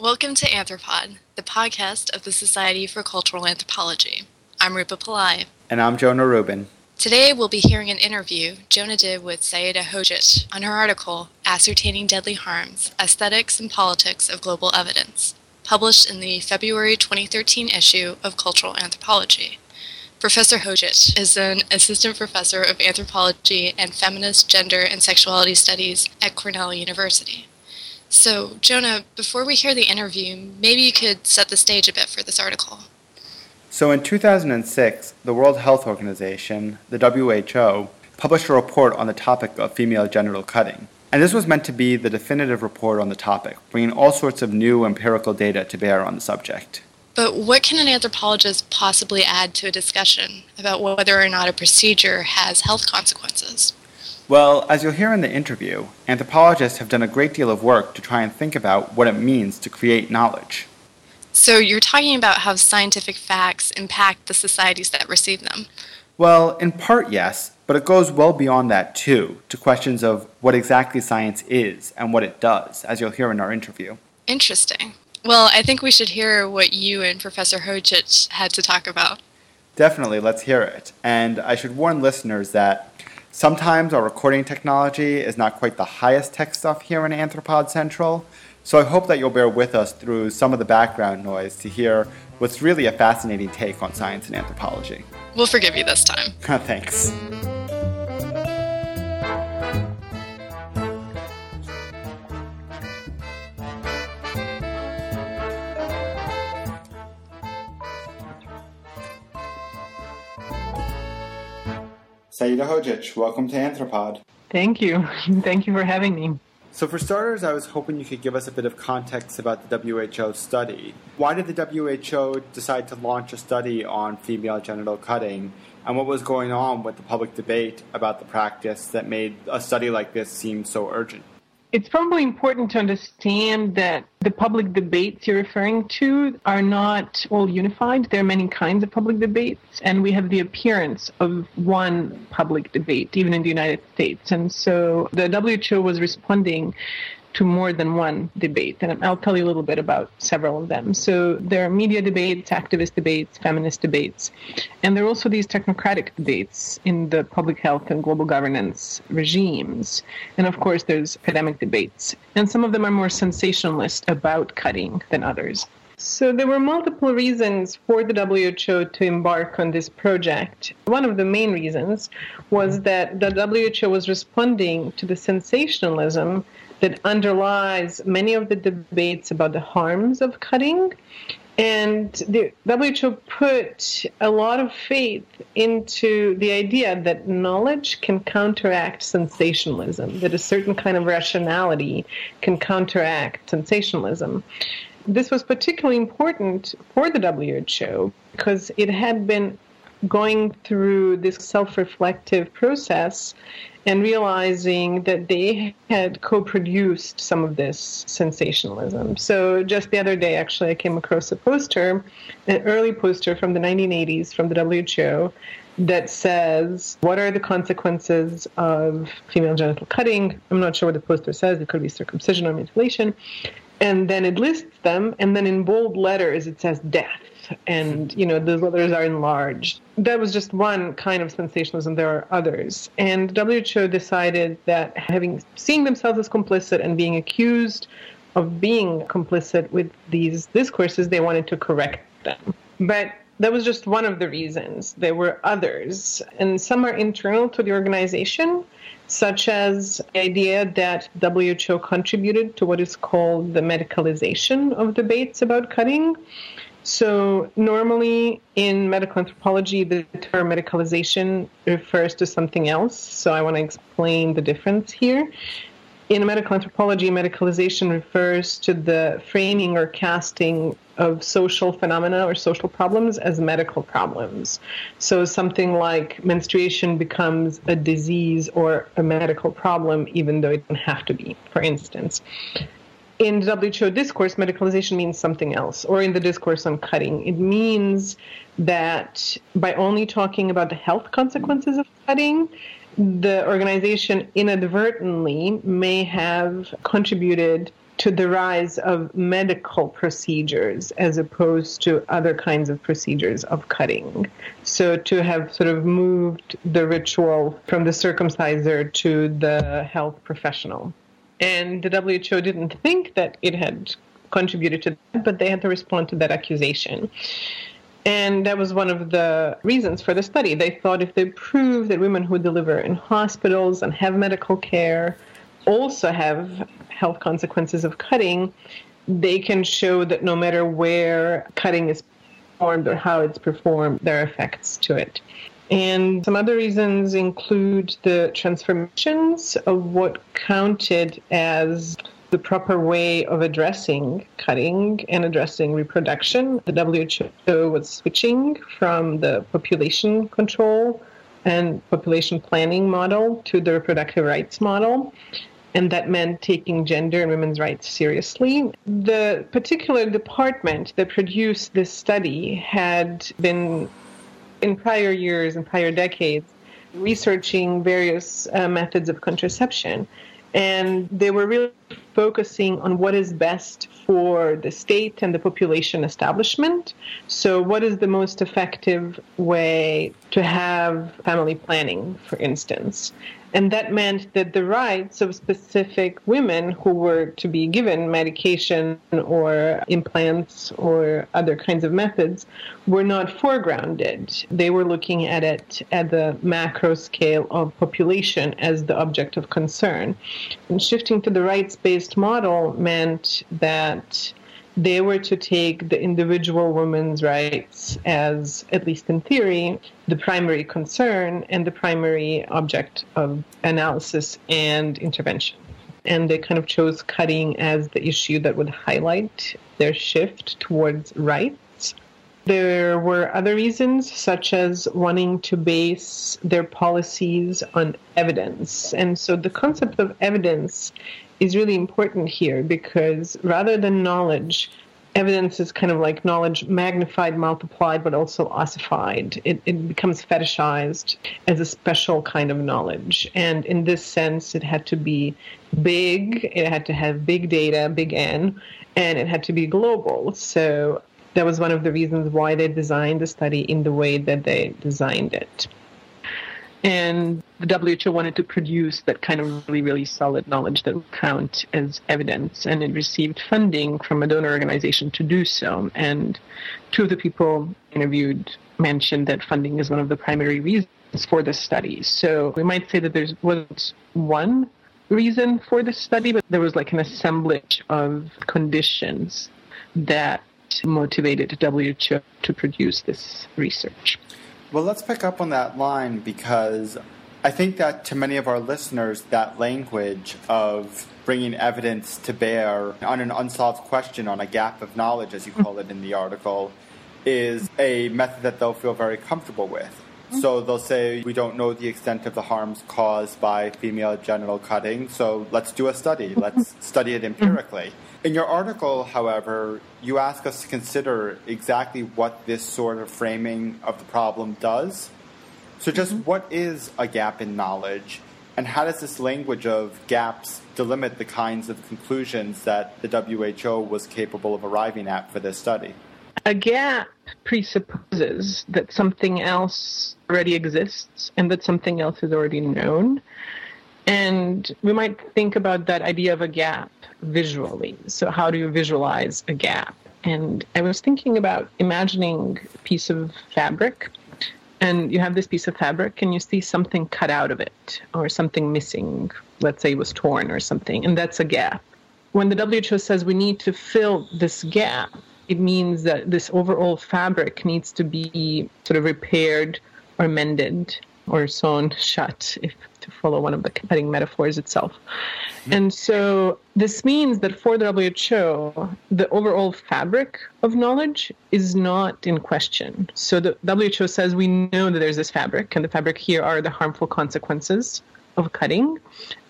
Welcome to Anthropod, the podcast of the Society for Cultural Anthropology. I'm Rupa Pillai. And I'm Jonah Rubin. Today we'll be hearing an interview Jonah did with Saida Hodžić on her article, Ascertaining Deadly Harms Aesthetics and Politics of Global Evidence, published in the February 2013 issue of Cultural Anthropology. Professor Hodžić is an assistant professor of anthropology and feminist gender and sexuality studies at Cornell University. So, Jonah, before we hear the interview, maybe you could set the stage a bit for this article. So in 2006, the World Health Organization, the WHO, published a report on the topic of female genital cutting. And this was meant to be the definitive report on the topic, bringing all sorts of new empirical data to bear on the subject. But what can an anthropologist possibly add to a discussion about whether or not a procedure has health consequences? Well, as you'll hear in the interview, anthropologists have done a great deal of work to try and think about what it means to create knowledge. So you're talking about how scientific facts impact the societies that receive them. Well, in part, yes, but it goes well beyond that too, to questions of what exactly science is and what it does, as you'll hear in our interview. Interesting. Well, I think we should hear what you and Professor Hodžić had to talk about. Definitely, let's hear it. And I should warn listeners that sometimes our recording technology is not quite the highest tech stuff here in Anthropod Central, so I hope that you'll bear with us through some of the background noise to hear what's really a fascinating take on science and anthropology. We'll forgive you this time. Thanks. Saida Hodžić, welcome to Anthropod. Thank you. Thank you for having me. So, for starters, I was hoping you could give us a bit of context about the WHO study. Why did the WHO decide to launch a study on female genital cutting, and what was going on with the public debate about the practice that made a study like this seem so urgent? It's probably important to understand that the public debates you're referring to are not all unified. There are many kinds of public debates, and we have the appearance of one public debate, even in the United States. And so the WHO was responding to more than one debate. And I'll tell you a little bit about several of them. So there are media debates, activist debates, feminist debates, and there are also these technocratic debates in the public health and global governance regimes. And of course, there's academic debates. And some of them are more sensationalist about cutting than others. So there were multiple reasons for the WHO to embark on this project. One of the main reasons was that the WHO was responding to the sensationalism that underlies many of the debates about the harms of cutting. And the WHO put a lot of faith into the idea that knowledge can counteract sensationalism, that a certain kind of rationality can counteract sensationalism. This was particularly important for the WHO because it had been going through this self reflective process and realizing that they had co produced some of this sensationalism. So, just the other day, actually, I came across a poster, an early poster from the 1980s from the WHO that says, What are the consequences of female genital cutting? I'm not sure what the poster says, it could be circumcision or mutilation. And then it lists them, and then in bold letters it says death and you know those letters are enlarged. That was just one kind of sensationalism. There are others, and WHO decided that having seeing themselves as complicit and being accused of being complicit with these discourses, they wanted to correct them. But that was just one of the reasons. There were others, and some are internal to the organization, such as the idea that WHO contributed to what is called the medicalization of debates about cutting. So, normally in medical anthropology, the term medicalization refers to something else. So, I want to explain the difference here. In medical anthropology, medicalization refers to the framing or casting of social phenomena or social problems as medical problems. So, something like menstruation becomes a disease or a medical problem, even though it doesn't have to be, for instance in WHO discourse, medicalization means something else, or in the discourse on cutting. It means that by only talking about the health consequences of cutting, the organization inadvertently may have contributed to the rise of medical procedures as opposed to other kinds of procedures of cutting. So to have sort of moved the ritual from the circumciser to the health professional. And the WHO didn't think that it had contributed to that, but they had to respond to that accusation. And that was one of the reasons for the study. They thought if they prove that women who deliver in hospitals and have medical care also have health consequences of cutting, they can show that no matter where cutting is performed or how it's performed, there are effects to it. And some other reasons include the transformations of what counted as the proper way of addressing cutting and addressing reproduction. The WHO was switching from the population control and population planning model to the reproductive rights model. And that meant taking gender and women's rights seriously. The particular department that produced this study had been, in prior years and prior decades, researching various uh, methods of contraception and they were really focusing on what is best for the state and the population establishment. So, what is the most effective way to have family planning, for instance? And that meant that the rights of specific women who were to be given medication or implants or other kinds of methods were not foregrounded. They were looking at it at the macro scale of population as the object of concern. And shifting to the rights based model meant that they were to take the individual woman's rights as, at least in theory, the primary concern and the primary object of analysis and intervention. And they kind of chose cutting as the issue that would highlight their shift towards rights. There were other reasons, such as wanting to base their policies on evidence. And so the concept of evidence is really important here because rather than knowledge, evidence is kind of like knowledge magnified, multiplied, but also ossified. It, it becomes fetishized as a special kind of knowledge. And in this sense, it had to be big, it had to have big data, big N, and it had to be global. So that was one of the reasons why they designed the study in the way that they designed it. And the WHO wanted to produce that kind of really, really solid knowledge that would count as evidence. And it received funding from a donor organization to do so. And two of the people interviewed mentioned that funding is one of the primary reasons for the study. So we might say that there wasn't one reason for the study, but there was like an assemblage of conditions that motivated WHO to produce this research. Well, let's pick up on that line because I think that to many of our listeners, that language of bringing evidence to bear on an unsolved question, on a gap of knowledge, as you call it in the article, is a method that they'll feel very comfortable with. So they'll say, We don't know the extent of the harms caused by female genital cutting, so let's do a study. Let's study it empirically. In your article, however, you ask us to consider exactly what this sort of framing of the problem does. So, just mm-hmm. what is a gap in knowledge, and how does this language of gaps delimit the kinds of conclusions that the WHO was capable of arriving at for this study? A gap presupposes that something else already exists and that something else is already known. And we might think about that idea of a gap visually. So, how do you visualize a gap? And I was thinking about imagining a piece of fabric, and you have this piece of fabric, and you see something cut out of it, or something missing. Let's say it was torn or something, and that's a gap. When the WHO says we need to fill this gap, it means that this overall fabric needs to be sort of repaired or mended or sewn shut, if to follow one of the cutting metaphors itself. And so this means that for the WHO, the overall fabric of knowledge is not in question. So the WHO says we know that there's this fabric, and the fabric here are the harmful consequences of cutting.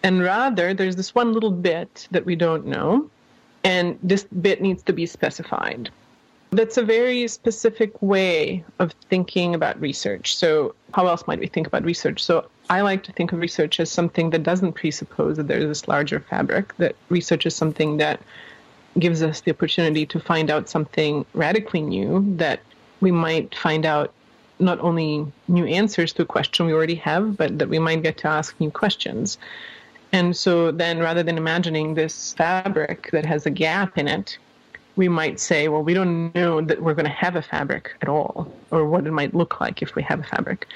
And rather, there's this one little bit that we don't know, and this bit needs to be specified. That's a very specific way of thinking about research. So, how else might we think about research? So, I like to think of research as something that doesn't presuppose that there's this larger fabric, that research is something that gives us the opportunity to find out something radically new that we might find out not only new answers to a question we already have, but that we might get to ask new questions. And so then rather than imagining this fabric that has a gap in it, we might say, well, we don't know that we're going to have a fabric at all, or what it might look like if we have a fabric.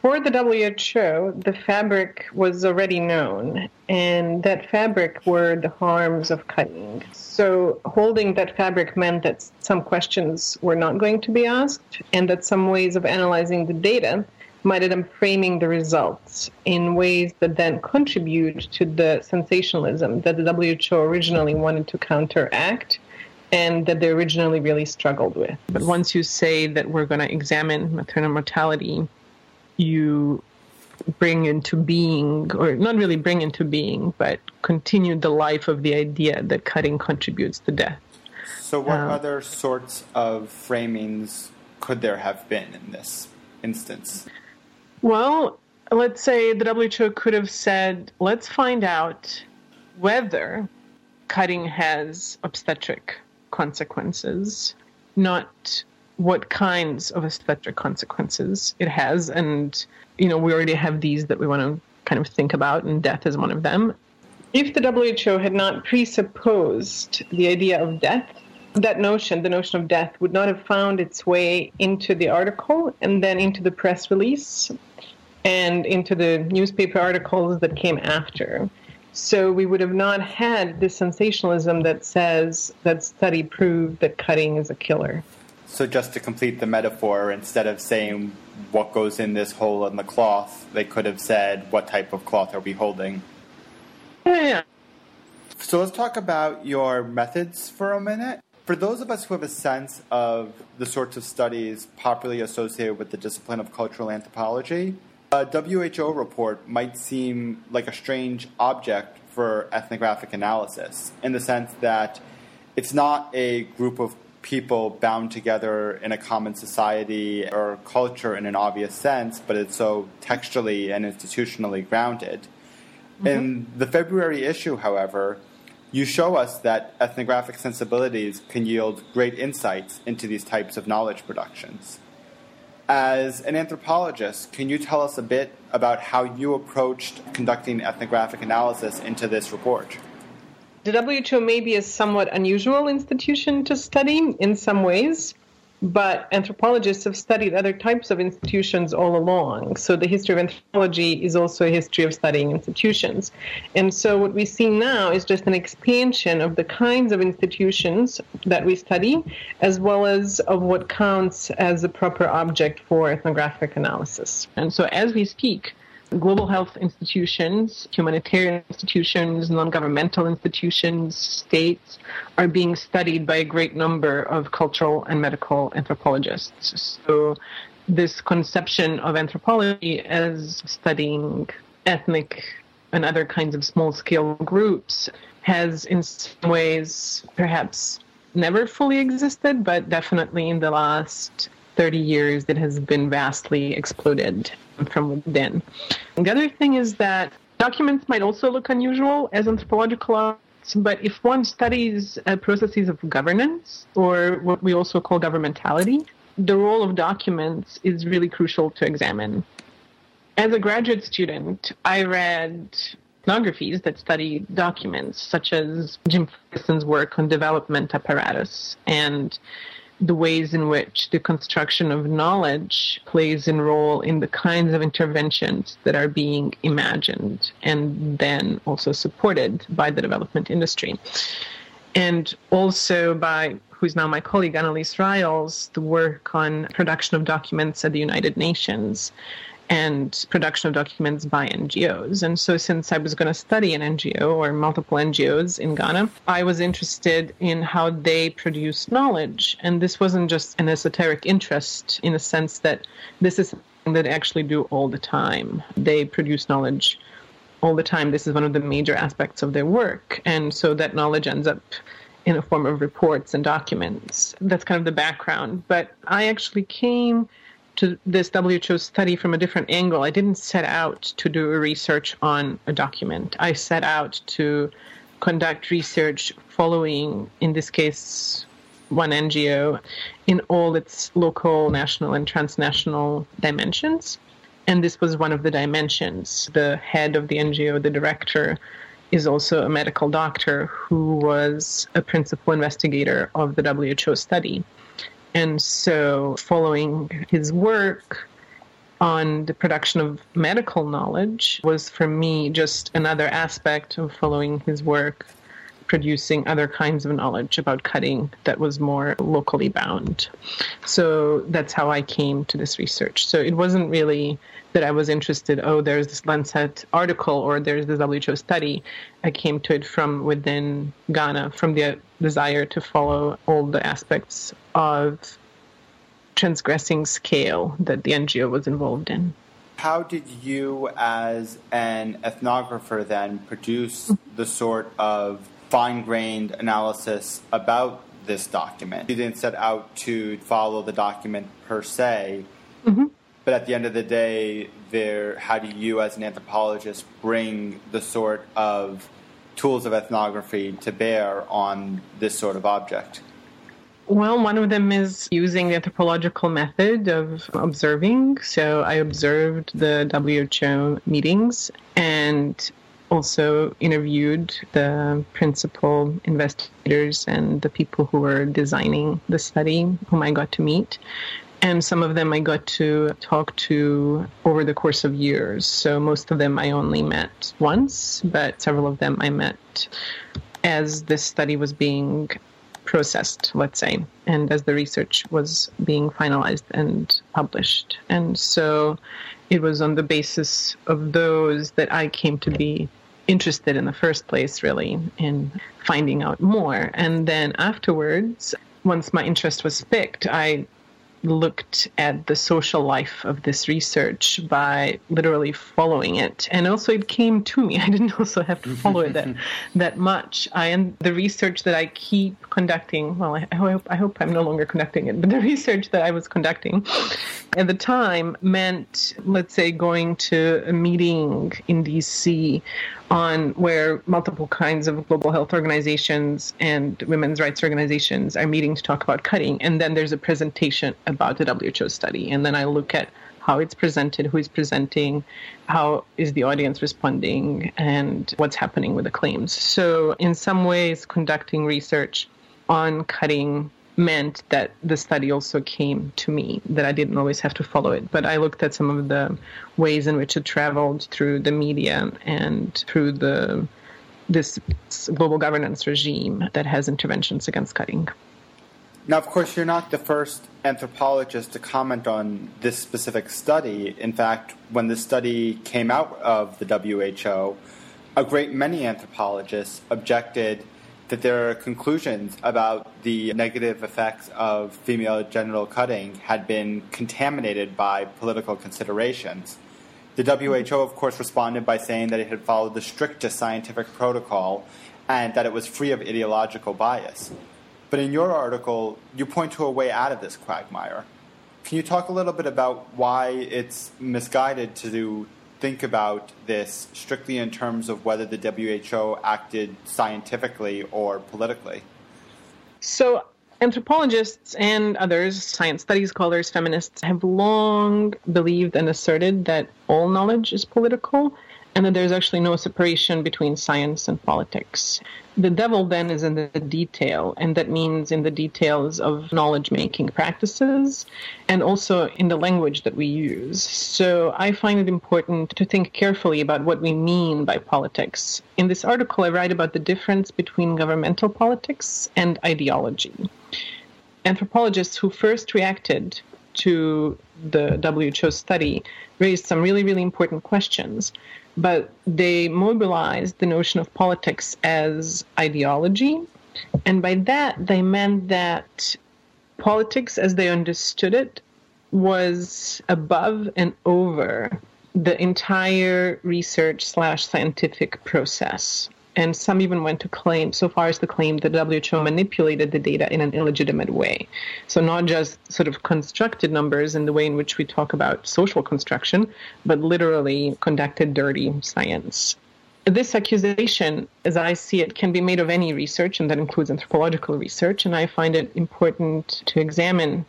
For the WHO, the fabric was already known, and that fabric were the harms of cutting. So, holding that fabric meant that some questions were not going to be asked, and that some ways of analyzing the data might end up framing the results in ways that then contribute to the sensationalism that the WHO originally wanted to counteract and that they originally really struggled with. But once you say that we're going to examine maternal mortality, you bring into being, or not really bring into being, but continue the life of the idea that cutting contributes to death. So, what um, other sorts of framings could there have been in this instance? Well, let's say the WHO could have said, let's find out whether cutting has obstetric consequences, not what kinds of obstetric consequences it has. And, you know, we already have these that we want to kind of think about, and death is one of them. If the WHO had not presupposed the idea of death, that notion, the notion of death, would not have found its way into the article and then into the press release and into the newspaper articles that came after. So we would have not had this sensationalism that says that study proved that cutting is a killer. So just to complete the metaphor, instead of saying what goes in this hole in the cloth, they could have said what type of cloth are we holding. Yeah. So let's talk about your methods for a minute. For those of us who have a sense of the sorts of studies popularly associated with the discipline of cultural anthropology, a WHO report might seem like a strange object for ethnographic analysis in the sense that it's not a group of people bound together in a common society or culture in an obvious sense, but it's so textually and institutionally grounded. Mm-hmm. In the February issue, however, you show us that ethnographic sensibilities can yield great insights into these types of knowledge productions. As an anthropologist, can you tell us a bit about how you approached conducting ethnographic analysis into this report? The WHO may be a somewhat unusual institution to study in some ways but anthropologists have studied other types of institutions all along. So the history of anthropology is also a history of studying institutions. And so what we see now is just an expansion of the kinds of institutions that we study, as well as of what counts as a proper object for ethnographic analysis. And so as we speak, global health institutions, humanitarian institutions, non governmental institutions, states are being studied by a great number of cultural and medical anthropologists. So, this conception of anthropology as studying ethnic and other kinds of small scale groups has, in some ways, perhaps never fully existed, but definitely in the last 30 years, it has been vastly exploded from within. And the other thing is that documents might also look unusual as anthropological arts, but if one studies uh, processes of governance, or what we also call governmentality, the role of documents is really crucial to examine. As a graduate student, I read ethnographies that study documents, such as Jim Ferguson's work on development apparatus and the ways in which the construction of knowledge plays a role in the kinds of interventions that are being imagined and then also supported by the development industry. And also by who's now my colleague Annelise Riles, the work on production of documents at the United Nations and production of documents by NGOs. And so, since I was going to study an NGO or multiple NGOs in Ghana, I was interested in how they produce knowledge. And this wasn't just an esoteric interest in the sense that this is something that they actually do all the time. They produce knowledge all the time. This is one of the major aspects of their work. And so, that knowledge ends up in a form of reports and documents. That's kind of the background. But I actually came to this WHO study from a different angle. I didn't set out to do a research on a document. I set out to conduct research following, in this case, one NGO in all its local, national, and transnational dimensions. And this was one of the dimensions. The head of the NGO, the director, is also a medical doctor who was a principal investigator of the WHO study. And so, following his work on the production of medical knowledge was for me just another aspect of following his work producing other kinds of knowledge about cutting that was more locally bound. So that's how I came to this research. So it wasn't really that I was interested, oh, there's this Lancet article or there's this WHO study. I came to it from within Ghana, from the desire to follow all the aspects of transgressing scale that the NGO was involved in. How did you, as an ethnographer, then produce mm-hmm. the sort of fine grained analysis about this document. You didn't set out to follow the document per se, mm-hmm. but at the end of the day, there, how do you, as an anthropologist, bring the sort of tools of ethnography to bear on this sort of object? Well, one of them is using the anthropological method of observing. So I observed the WHO meetings and also interviewed the principal investigators and the people who were designing the study, whom I got to meet. And some of them I got to talk to over the course of years. So most of them I only met once, but several of them I met as this study was being processed, let's say, and as the research was being finalized and published. And so it was on the basis of those that I came to be interested in the first place, really, in finding out more. And then afterwards, once my interest was piqued, I looked at the social life of this research by literally following it. And also it came to me. I didn't also have to follow it that, that much. I, and the research that i keep conducting well I, I, hope i hope i'm no longer conducting it but the research that i was conducting at the time meant let's say going to a meeting in dc on where multiple kinds of global health organizations and women's rights organizations are meeting to talk about cutting. And then there's a presentation about the WHO study. And then I look at how it's presented, who is presenting, how is the audience responding, and what's happening with the claims. So, in some ways, conducting research on cutting meant that the study also came to me, that I didn't always have to follow it. But I looked at some of the ways in which it traveled through the media and through the this global governance regime that has interventions against cutting. Now, of course, you're not the first anthropologist to comment on this specific study. In fact, when the study came out of the WHO, a great many anthropologists objected that their conclusions about the negative effects of female genital cutting had been contaminated by political considerations. The WHO, of course, responded by saying that it had followed the strictest scientific protocol and that it was free of ideological bias. But in your article, you point to a way out of this quagmire. Can you talk a little bit about why it's misguided to do think about this strictly in terms of whether the WHO acted scientifically or politically? So, anthropologists and others, science studies scholars, feminists, have long believed and asserted that all knowledge is political and that there's actually no separation between science and politics. The devil then is in the detail, and that means in the details of knowledge making practices and also in the language that we use. So I find it important to think carefully about what we mean by politics. In this article, I write about the difference between governmental politics and ideology. Anthropologists who first reacted to the WHO study raised some really, really important questions but they mobilized the notion of politics as ideology. And by that, they meant that politics, as they understood it, was above and over the entire research slash scientific process. And some even went to claim, so far as to claim that WHO manipulated the data in an illegitimate way. So, not just sort of constructed numbers in the way in which we talk about social construction, but literally conducted dirty science. This accusation, as I see it, can be made of any research, and that includes anthropological research. And I find it important to examine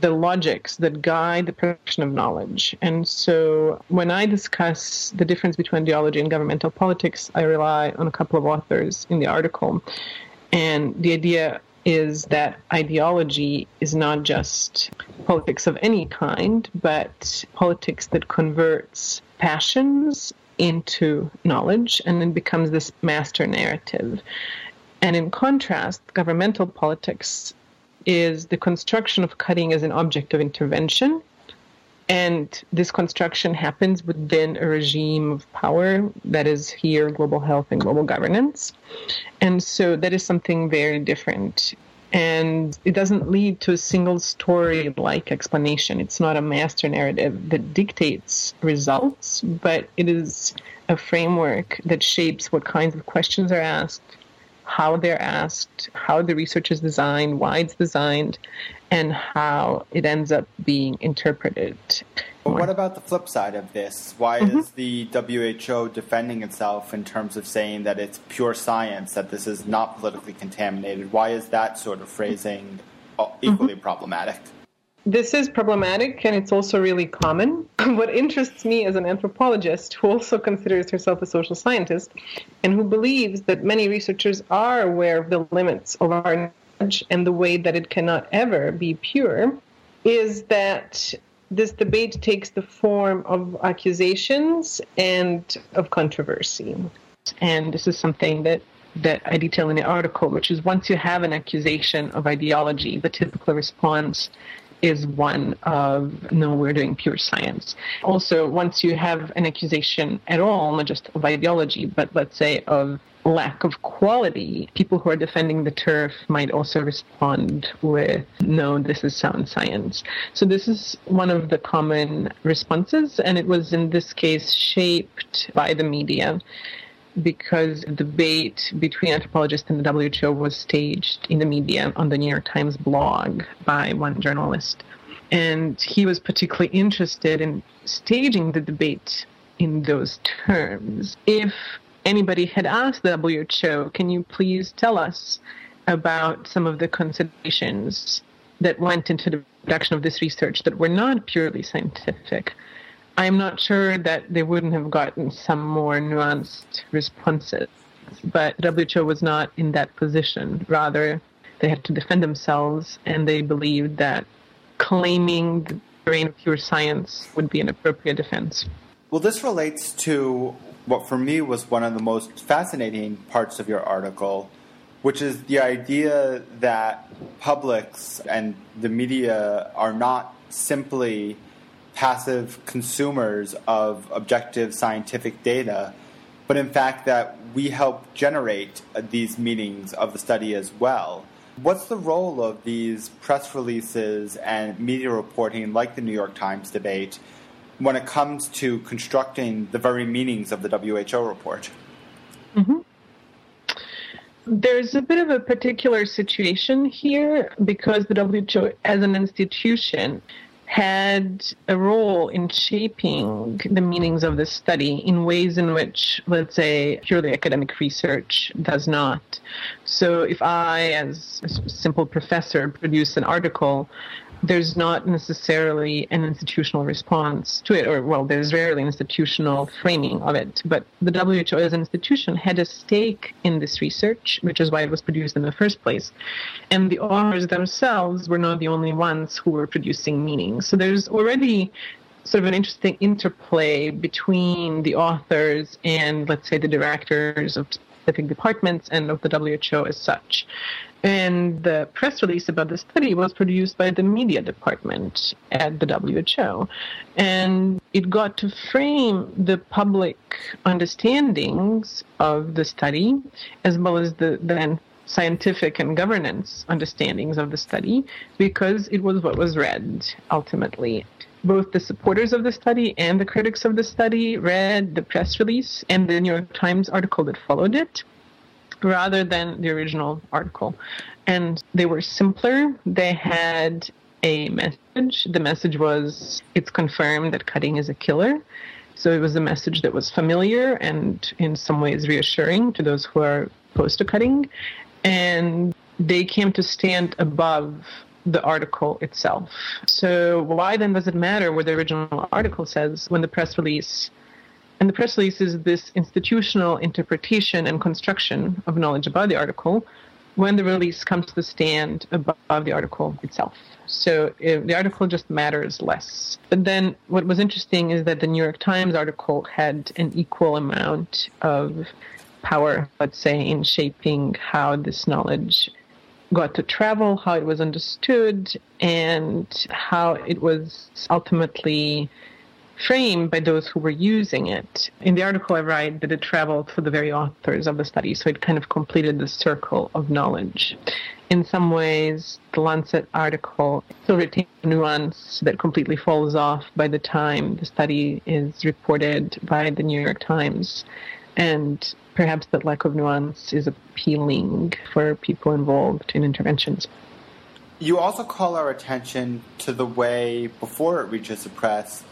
the logics that guide the production of knowledge. And so when I discuss the difference between ideology and governmental politics, I rely on a couple of authors in the article. And the idea is that ideology is not just politics of any kind, but politics that converts passions into knowledge and then becomes this master narrative. And in contrast, governmental politics is the construction of cutting as an object of intervention. And this construction happens within a regime of power that is here global health and global governance. And so that is something very different. And it doesn't lead to a single story like explanation. It's not a master narrative that dictates results, but it is a framework that shapes what kinds of questions are asked, how they're asked, how the research is designed, why it's designed, and how it ends up being interpreted. But what about the flip side of this? Why mm-hmm. is the WHO defending itself in terms of saying that it's pure science, that this is not politically contaminated? Why is that sort of phrasing uh, equally mm-hmm. problematic? This is problematic and it's also really common. what interests me as an anthropologist who also considers herself a social scientist and who believes that many researchers are aware of the limits of our knowledge and the way that it cannot ever be pure is that this debate takes the form of accusations and of controversy. And this is something that that I detail in the article, which is once you have an accusation of ideology, the typical response is one of no, we're doing pure science. Also, once you have an accusation at all, not just of ideology, but let's say of lack of quality, people who are defending the turf might also respond with, no, this is sound science. So, this is one of the common responses, and it was in this case shaped by the media because the debate between anthropologists and the WHO was staged in the media on the New York Times blog by one journalist. And he was particularly interested in staging the debate in those terms. If anybody had asked the WHO, can you please tell us about some of the considerations that went into the production of this research that were not purely scientific? I'm not sure that they wouldn't have gotten some more nuanced responses. But WHO was not in that position. Rather, they had to defend themselves, and they believed that claiming the reign of pure science would be an appropriate defense. Well, this relates to what for me was one of the most fascinating parts of your article, which is the idea that publics and the media are not simply passive consumers of objective scientific data, but in fact that we help generate uh, these meanings of the study as well. What's the role of these press releases and media reporting, like the New York Times debate, when it comes to constructing the very meanings of the WHO report? Mm-hmm. There's a bit of a particular situation here because the WHO, as an institution, had a role in shaping the meanings of this study in ways in which, let's say, purely academic research does not. So, if I, as a simple professor, produce an article there's not necessarily an institutional response to it, or well, there's rarely an institutional framing of it. But the WHO as an institution had a stake in this research, which is why it was produced in the first place. And the authors themselves were not the only ones who were producing meaning. So there's already sort of an interesting interplay between the authors and, let's say, the directors of specific departments and of the WHO as such. And the press release about the study was produced by the media department at the WHO. And it got to frame the public understandings of the study, as well as the then scientific and governance understandings of the study because it was what was read ultimately. Both the supporters of the study and the critics of the study read the press release and the New York Times article that followed it rather than the original article. And they were simpler. They had a message. The message was it's confirmed that cutting is a killer. So it was a message that was familiar and in some ways reassuring to those who are opposed to cutting. And they came to stand above the article itself. So why then does it matter what the original article says when the press release and the press release is this institutional interpretation and construction of knowledge about the article when the release comes to the stand above the article itself. So uh, the article just matters less. But then what was interesting is that the New York Times article had an equal amount of power, let's say, in shaping how this knowledge got to travel, how it was understood, and how it was ultimately framed by those who were using it. In the article, I write that it traveled for the very authors of the study, so it kind of completed the circle of knowledge. In some ways, the Lancet article still retains nuance that completely falls off by the time the study is reported by the New York Times. And perhaps that lack of nuance is appealing for people involved in interventions. You also call our attention to the way, before it reaches the press,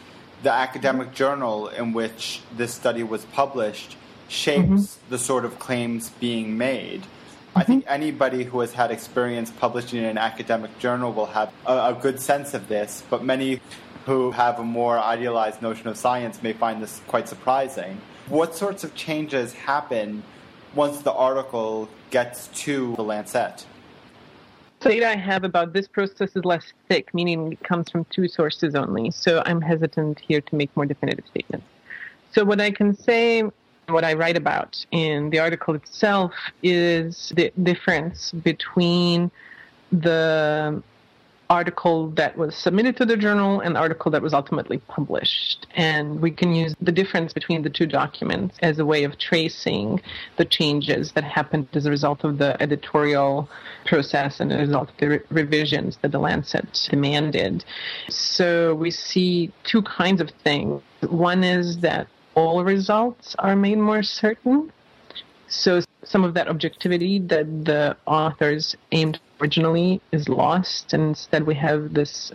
the academic journal in which this study was published shapes mm-hmm. the sort of claims being made. Mm-hmm. I think anybody who has had experience publishing in an academic journal will have a, a, good sense of this, but many who have a more idealized notion of science may find this quite surprising. What sorts of changes happen once the article gets to the Lancet? Data I have about this process is less thick, meaning it comes from two sources only. So I'm hesitant here to make more definitive statements. So what I can say, what I write about in the article itself is the difference between the article that was submitted to the journal and the article that was ultimately published. And we can use the difference between the two documents as a way of tracing the changes that happened as a result of the editorial process and as a result of the re- revisions that the Lancet demanded. So we see two kinds of things. One is that all results are made more certain. So some of that objectivity that the authors aimed originally is lost, and instead we have this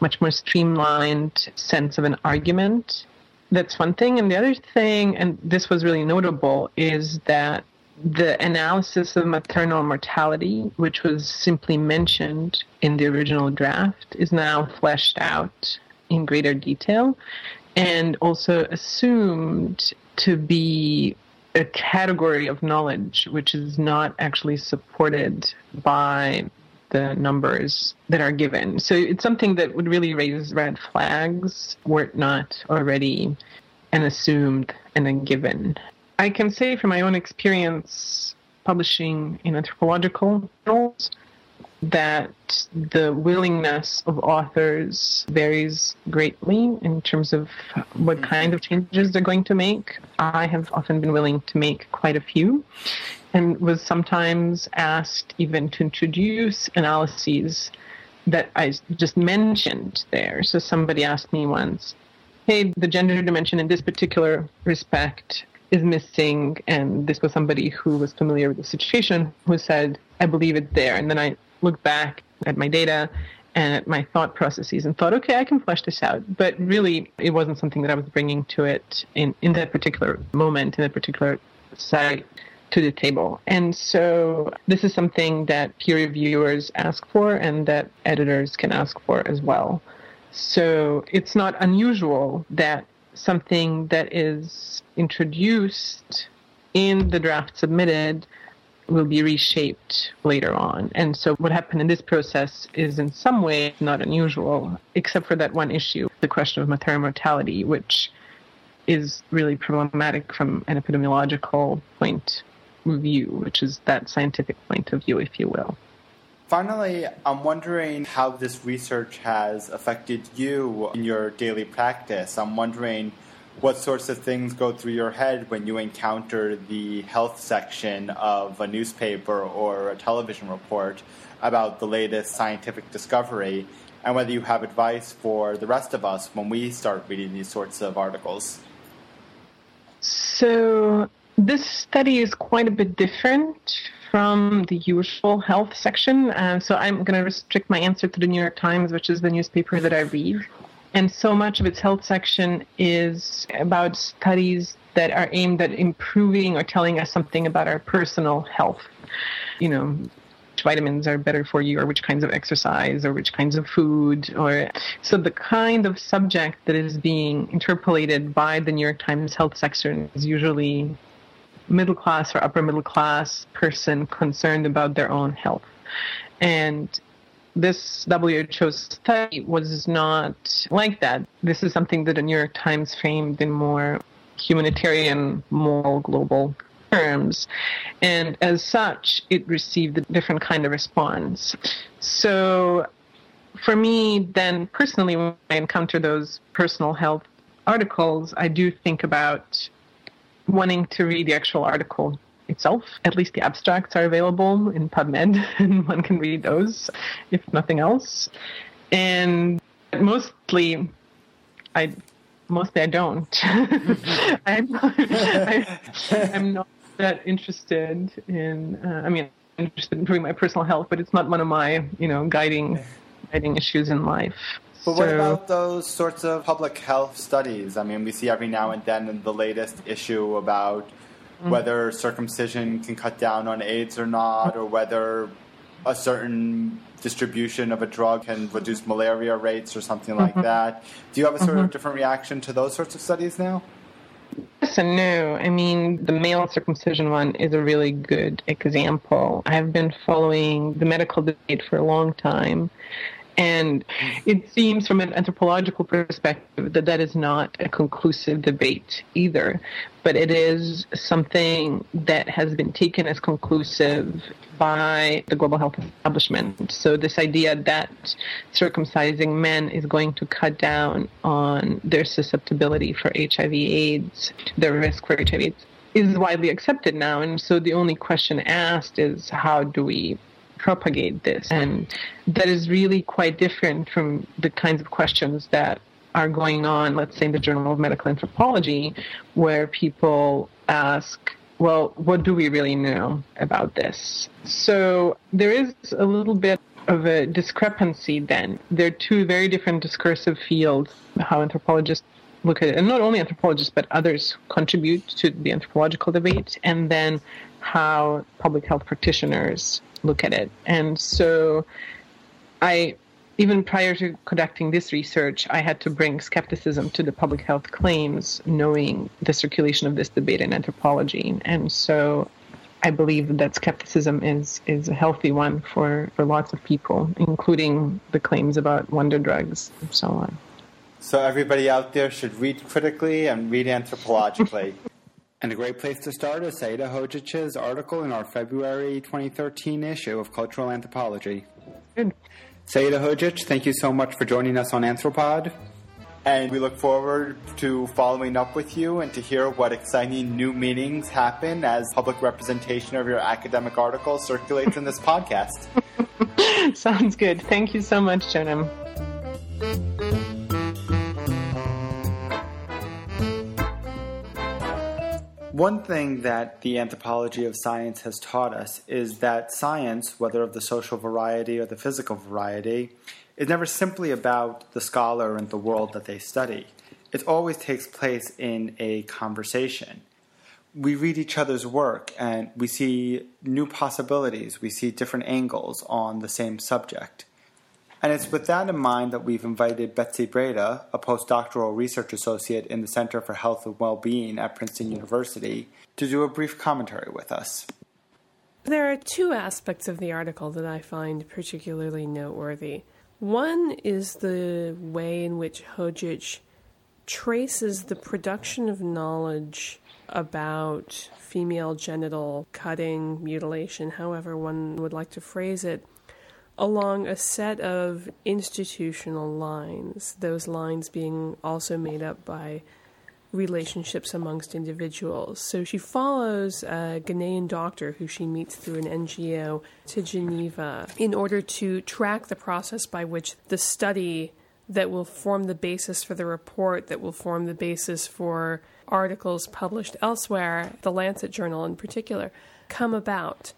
much more streamlined sense of an argument. That's one thing. And the other thing, and this was really notable, is that the analysis of maternal mortality, which was simply mentioned in the original draft, is now fleshed out in greater detail and also assumed to be a category of knowledge which is not actually supported by the numbers that are given. So it's something that would really raise red flags were it not already an assumed and a given. I can say from my own experience publishing in anthropological journals that the willingness of authors varies greatly in terms of what mm-hmm. kind of changes they're going to make. I have often been willing to make quite a few and was sometimes asked even to introduce analyses that I just mentioned there. So somebody asked me once, hey, the gender dimension in this particular respect is missing. And this was somebody who was familiar with the situation who said, I believe it there. And then I looked back at my data and at my thought processes and thought, okay, I can flesh this out. But really, it wasn't something that I was bringing to it in, in that particular moment, in that particular site to the table. And so this is something that peer reviewers ask for and that editors can ask for as well. So it's not unusual that something that is introduced in the draft submitted will be reshaped later on. And so what happened in this process is in some way not unusual, except for that one issue, the question of maternal mortality, which is really problematic from an epidemiological point of view, which is that scientific point of view, if you will. Finally, I'm wondering how this research has affected you in your daily practice. I'm wondering what sorts of things go through your head when you encounter the health section of a newspaper or a television report about the latest scientific discovery, and whether you have advice for the rest of us when we start reading these sorts of articles. So, this study is quite a bit different from the usual health section. Uh, so, I'm going to restrict my answer to the New York Times, which is the newspaper that I read. And so much of its health section is about studies that are aimed at improving or telling us something about our personal health. You know, which vitamins are better for you or which kinds of exercise or which kinds of food or so the kind of subject that is being interpolated by the New York Times health section is usually middle class or upper middle class person concerned about their own health. And this WHO study was not like that. This is something that the New York Times framed in more humanitarian, moral, global terms. And as such, it received a different kind of response. So for me, then personally, when I encounter those personal health articles, I do think about wanting to read the actual article itself. At least the abstracts are available in PubMed, and one can read those, if nothing else. And mostly, I mostly I don't. I'm, not, I, am not that interested in. Uh, I mean, I'm interested in improving my personal health, but it's not one of my you know guiding guiding issues in life. But so, what about those sorts of public health studies? I mean, we see every now and then in the latest issue about mm-hmm. whether circumcision can cut down on AIDS or not, or whether a certain distribution of a drug can reduce malaria rates or something like mm-hmm. that. Do you have a sort mm-hmm. of different reaction to those sorts of studies now? Yes and no. I mean, the male circumcision one is a really good example. I've been following the medical debate for a long time, and it seems from an anthropological perspective that that is not a conclusive debate either, but it is something that has been taken as conclusive by the global health establishment. So, this idea that circumcising men is going to cut down on their susceptibility for HIV/AIDS, their risk for HIV/AIDS, is widely accepted now. And so, the only question asked is how do we propagate this. And that is really quite different from the kinds of questions that are going on, let's say in the Journal of Medical Anthropology, where people ask, well, what do we really know about this? So there is a little bit of a discrepancy then. They're two very different discursive fields, how anthropologists look at it, and not only anthropologists, but others contribute to the anthropological debate, and then how public health practitioners look at it. And so I even prior to conducting this research, I had to bring skepticism to the public health claims, knowing the circulation of this debate in anthropology. And so I believe that skepticism is, is a healthy one for, for lots of people, including the claims about wonder drugs and so on. So everybody out there should read critically and read anthropologically. And a great place to start is Saida Hodžić's article in our February 2013 issue of Cultural Anthropology. Good. Saida Hodžić, thank you so much for joining us on Anthropod. And we look forward to following up with you and to hear what exciting new meanings happen as public representation of your academic article circulates in this podcast. Sounds good. Thank you so much, Jonam. One thing that the anthropology of science has taught us is that science, whether of the social variety or the physical variety, is never simply about the scholar and the world that they study. It always takes place in a conversation. We read each other's work and we see new possibilities, we see different angles on the same subject. And it's with that in mind that we've invited Betsy Brada, a postdoctoral research associate in the Center for Health and Well-being at Princeton University, to do a brief commentary with us. There are two aspects of the article that I find particularly noteworthy. One is the way in which Hodžić traces the production of knowledge about female genital cutting, mutilation, however one would like to phrase it, along a set of institutional lines, those lines being also made up by relationships amongst individuals. So she follows a Ghanaian doctor who she meets through an NGO to Geneva in order to track the process by which the study that will form the basis for the report, that will form the basis for articles published elsewhere, the Lancet Journal in particular, come about.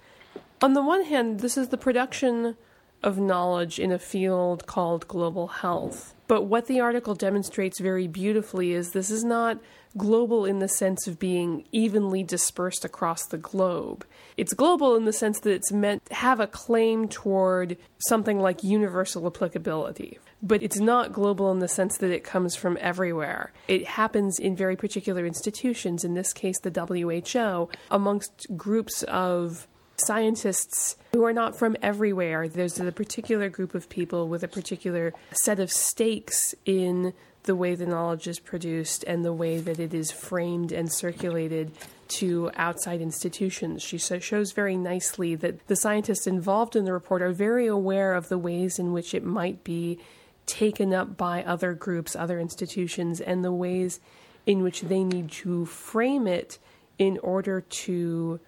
On the one hand, this is the production of knowledge in a field called global health. But what the article demonstrates very beautifully is this is not global in the sense of being evenly dispersed across the globe. It's global in the sense that it's meant to have a claim toward something like universal applicability. But it's not global in the sense that it comes from everywhere. It happens in very particular institutions, in this case, the WHO, amongst groups of scientists who are not from everywhere. There's a particular group of people with a particular set of stakes in the way the knowledge is produced and the way that it is framed and circulated to outside institutions. She shows very nicely that the scientists involved in the report are very aware of the ways in which it might be taken up by other groups, other institutions, and the ways in which they need to frame it in order to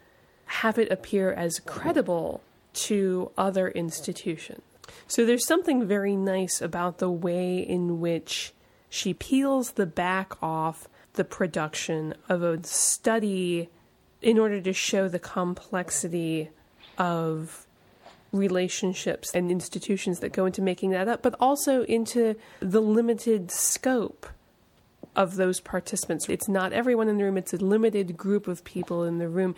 have it appear as credible to other institutions. So there's something very nice about the way in which she peels the back off the production of a study in order to show the complexity of relationships and institutions that go into making that up, but also into the limited scope of those participants. It's not everyone in the room, it's a limited group of people in the room.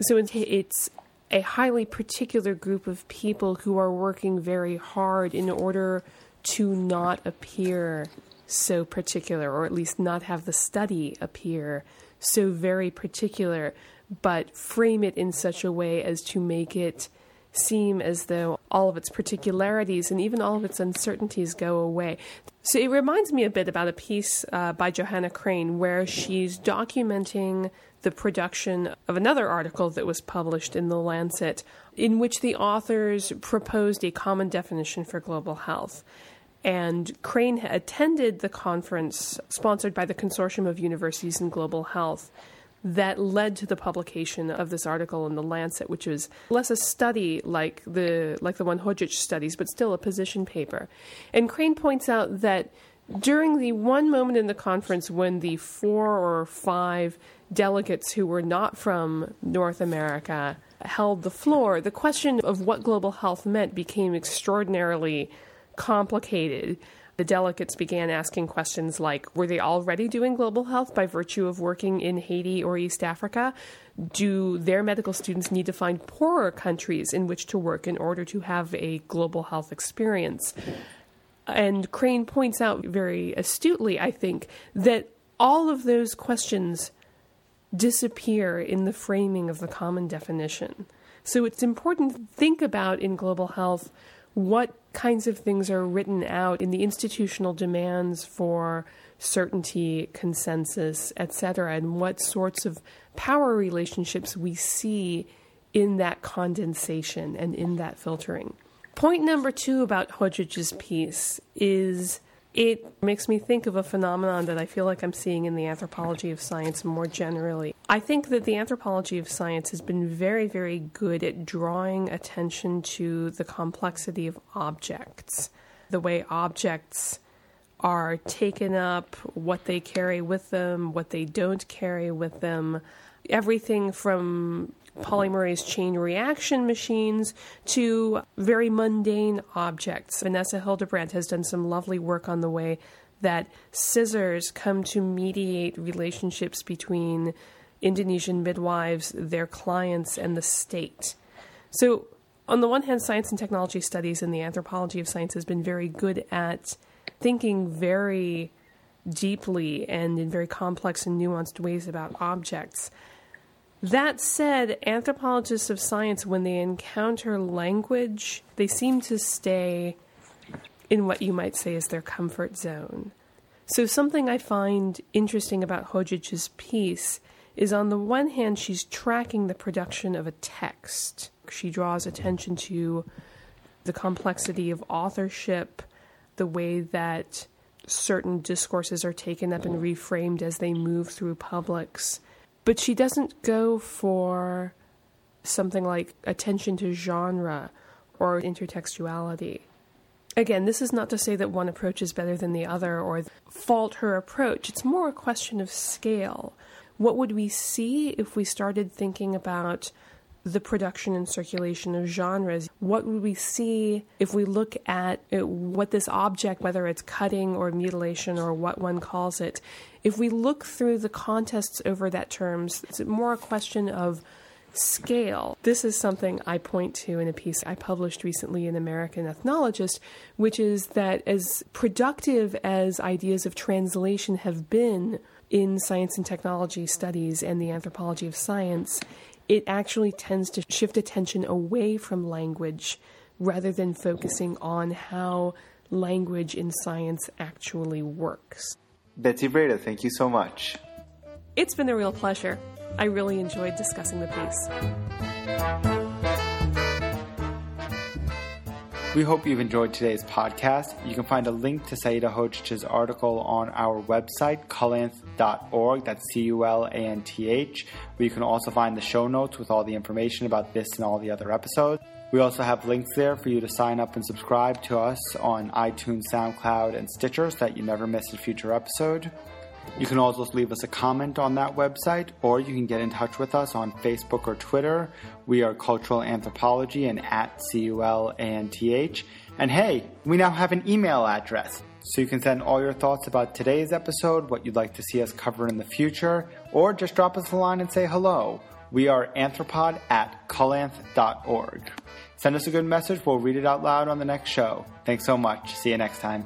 So it's a highly particular group of people who are working very hard in order to not appear so particular, or at least not have the study appear so very particular, but frame it in such a way as to make it seem as though all of its particularities and even all of its uncertainties go away. So it reminds me a bit about a piece uh, by Johanna Crane where she's documenting the production of another article that was published in The Lancet, in which the authors proposed a common definition for global health. And Crane attended the conference sponsored by the Consortium of Universities in Global Health that led to the publication of this article in the Lancet, which was less a study like the like the one Hodžić studies, but still a position paper. And Crane points out that during the one moment in the conference when the four or five delegates who were not from North America held the floor, the question of what global health meant became extraordinarily complicated. The delegates began asking questions like Were they already doing global health by virtue of working in Haiti or East Africa? Do their medical students need to find poorer countries in which to work in order to have a global health experience? And Crane points out very astutely, I think, that all of those questions disappear in the framing of the common definition. So it's important to think about in global health what kinds of things are written out in the institutional demands for certainty, consensus, etc., and what sorts of power relationships we see in that condensation and in that filtering. Point number two about Hodžić's piece is it makes me think of a phenomenon that I feel like I'm seeing in the anthropology of science more generally. I think that the anthropology of science has been very, very good at drawing attention to the complexity of objects, the way objects are taken up, what they carry with them, what they don't carry with them. Everything from polymerase chain reaction machines to very mundane objects. Vanessa Hildebrand has done some lovely work on the way that scissors come to mediate relationships between Indonesian midwives, their clients, and the state. So, on the one hand, science and technology studies and the anthropology of science has been very good at thinking very deeply and in very complex and nuanced ways about objects. That said, anthropologists of science, when they encounter language, they seem to stay in what you might say is their comfort zone. So, something I find interesting about Hodžić's piece is on the one hand, she's tracking the production of a text. She draws attention to the complexity of authorship, the way that certain discourses are taken up and reframed as they move through publics. But she doesn't go for something like attention to genre or intertextuality. Again, this is not to say that one approach is better than the other or fault her approach. It's more a question of scale. What would we see if we started thinking about the production and circulation of genres? What would we see if we look at it, what this object, whether it's cutting or mutilation or what one calls it, if we look through the contests over that terms, it's more a question of scale. This is something I point to in a piece I published recently in American Ethnologist, which is that as productive as ideas of translation have been in science and technology studies and the anthropology of science, it actually tends to shift attention away from language rather than focusing on how language in science actually works. Betsy Brada, thank you so much. It's been a real pleasure. I really enjoyed discussing the piece. We hope you've enjoyed today's podcast. You can find a link to Saida Hodžić's article on our website, culanth.org. That's C U L A N T H, where you can also find the show notes with all the information about this and all the other episodes. We also have links there for you to sign up and subscribe to us on iTunes, SoundCloud, and Stitcher so that you never miss a future episode. You can also leave us a comment on that website, or you can get in touch with us on Facebook or Twitter. We are Cultural Anthropology and at C-U-L-A-N-T-H. And hey, we now have an email address. So you can send all your thoughts about today's episode, what you'd like to see us cover in the future, or just drop us a line and say hello. We are anthropod at culanth.org. Send us a good message, we'll read it out loud on the next show. Thanks so much. See you next time.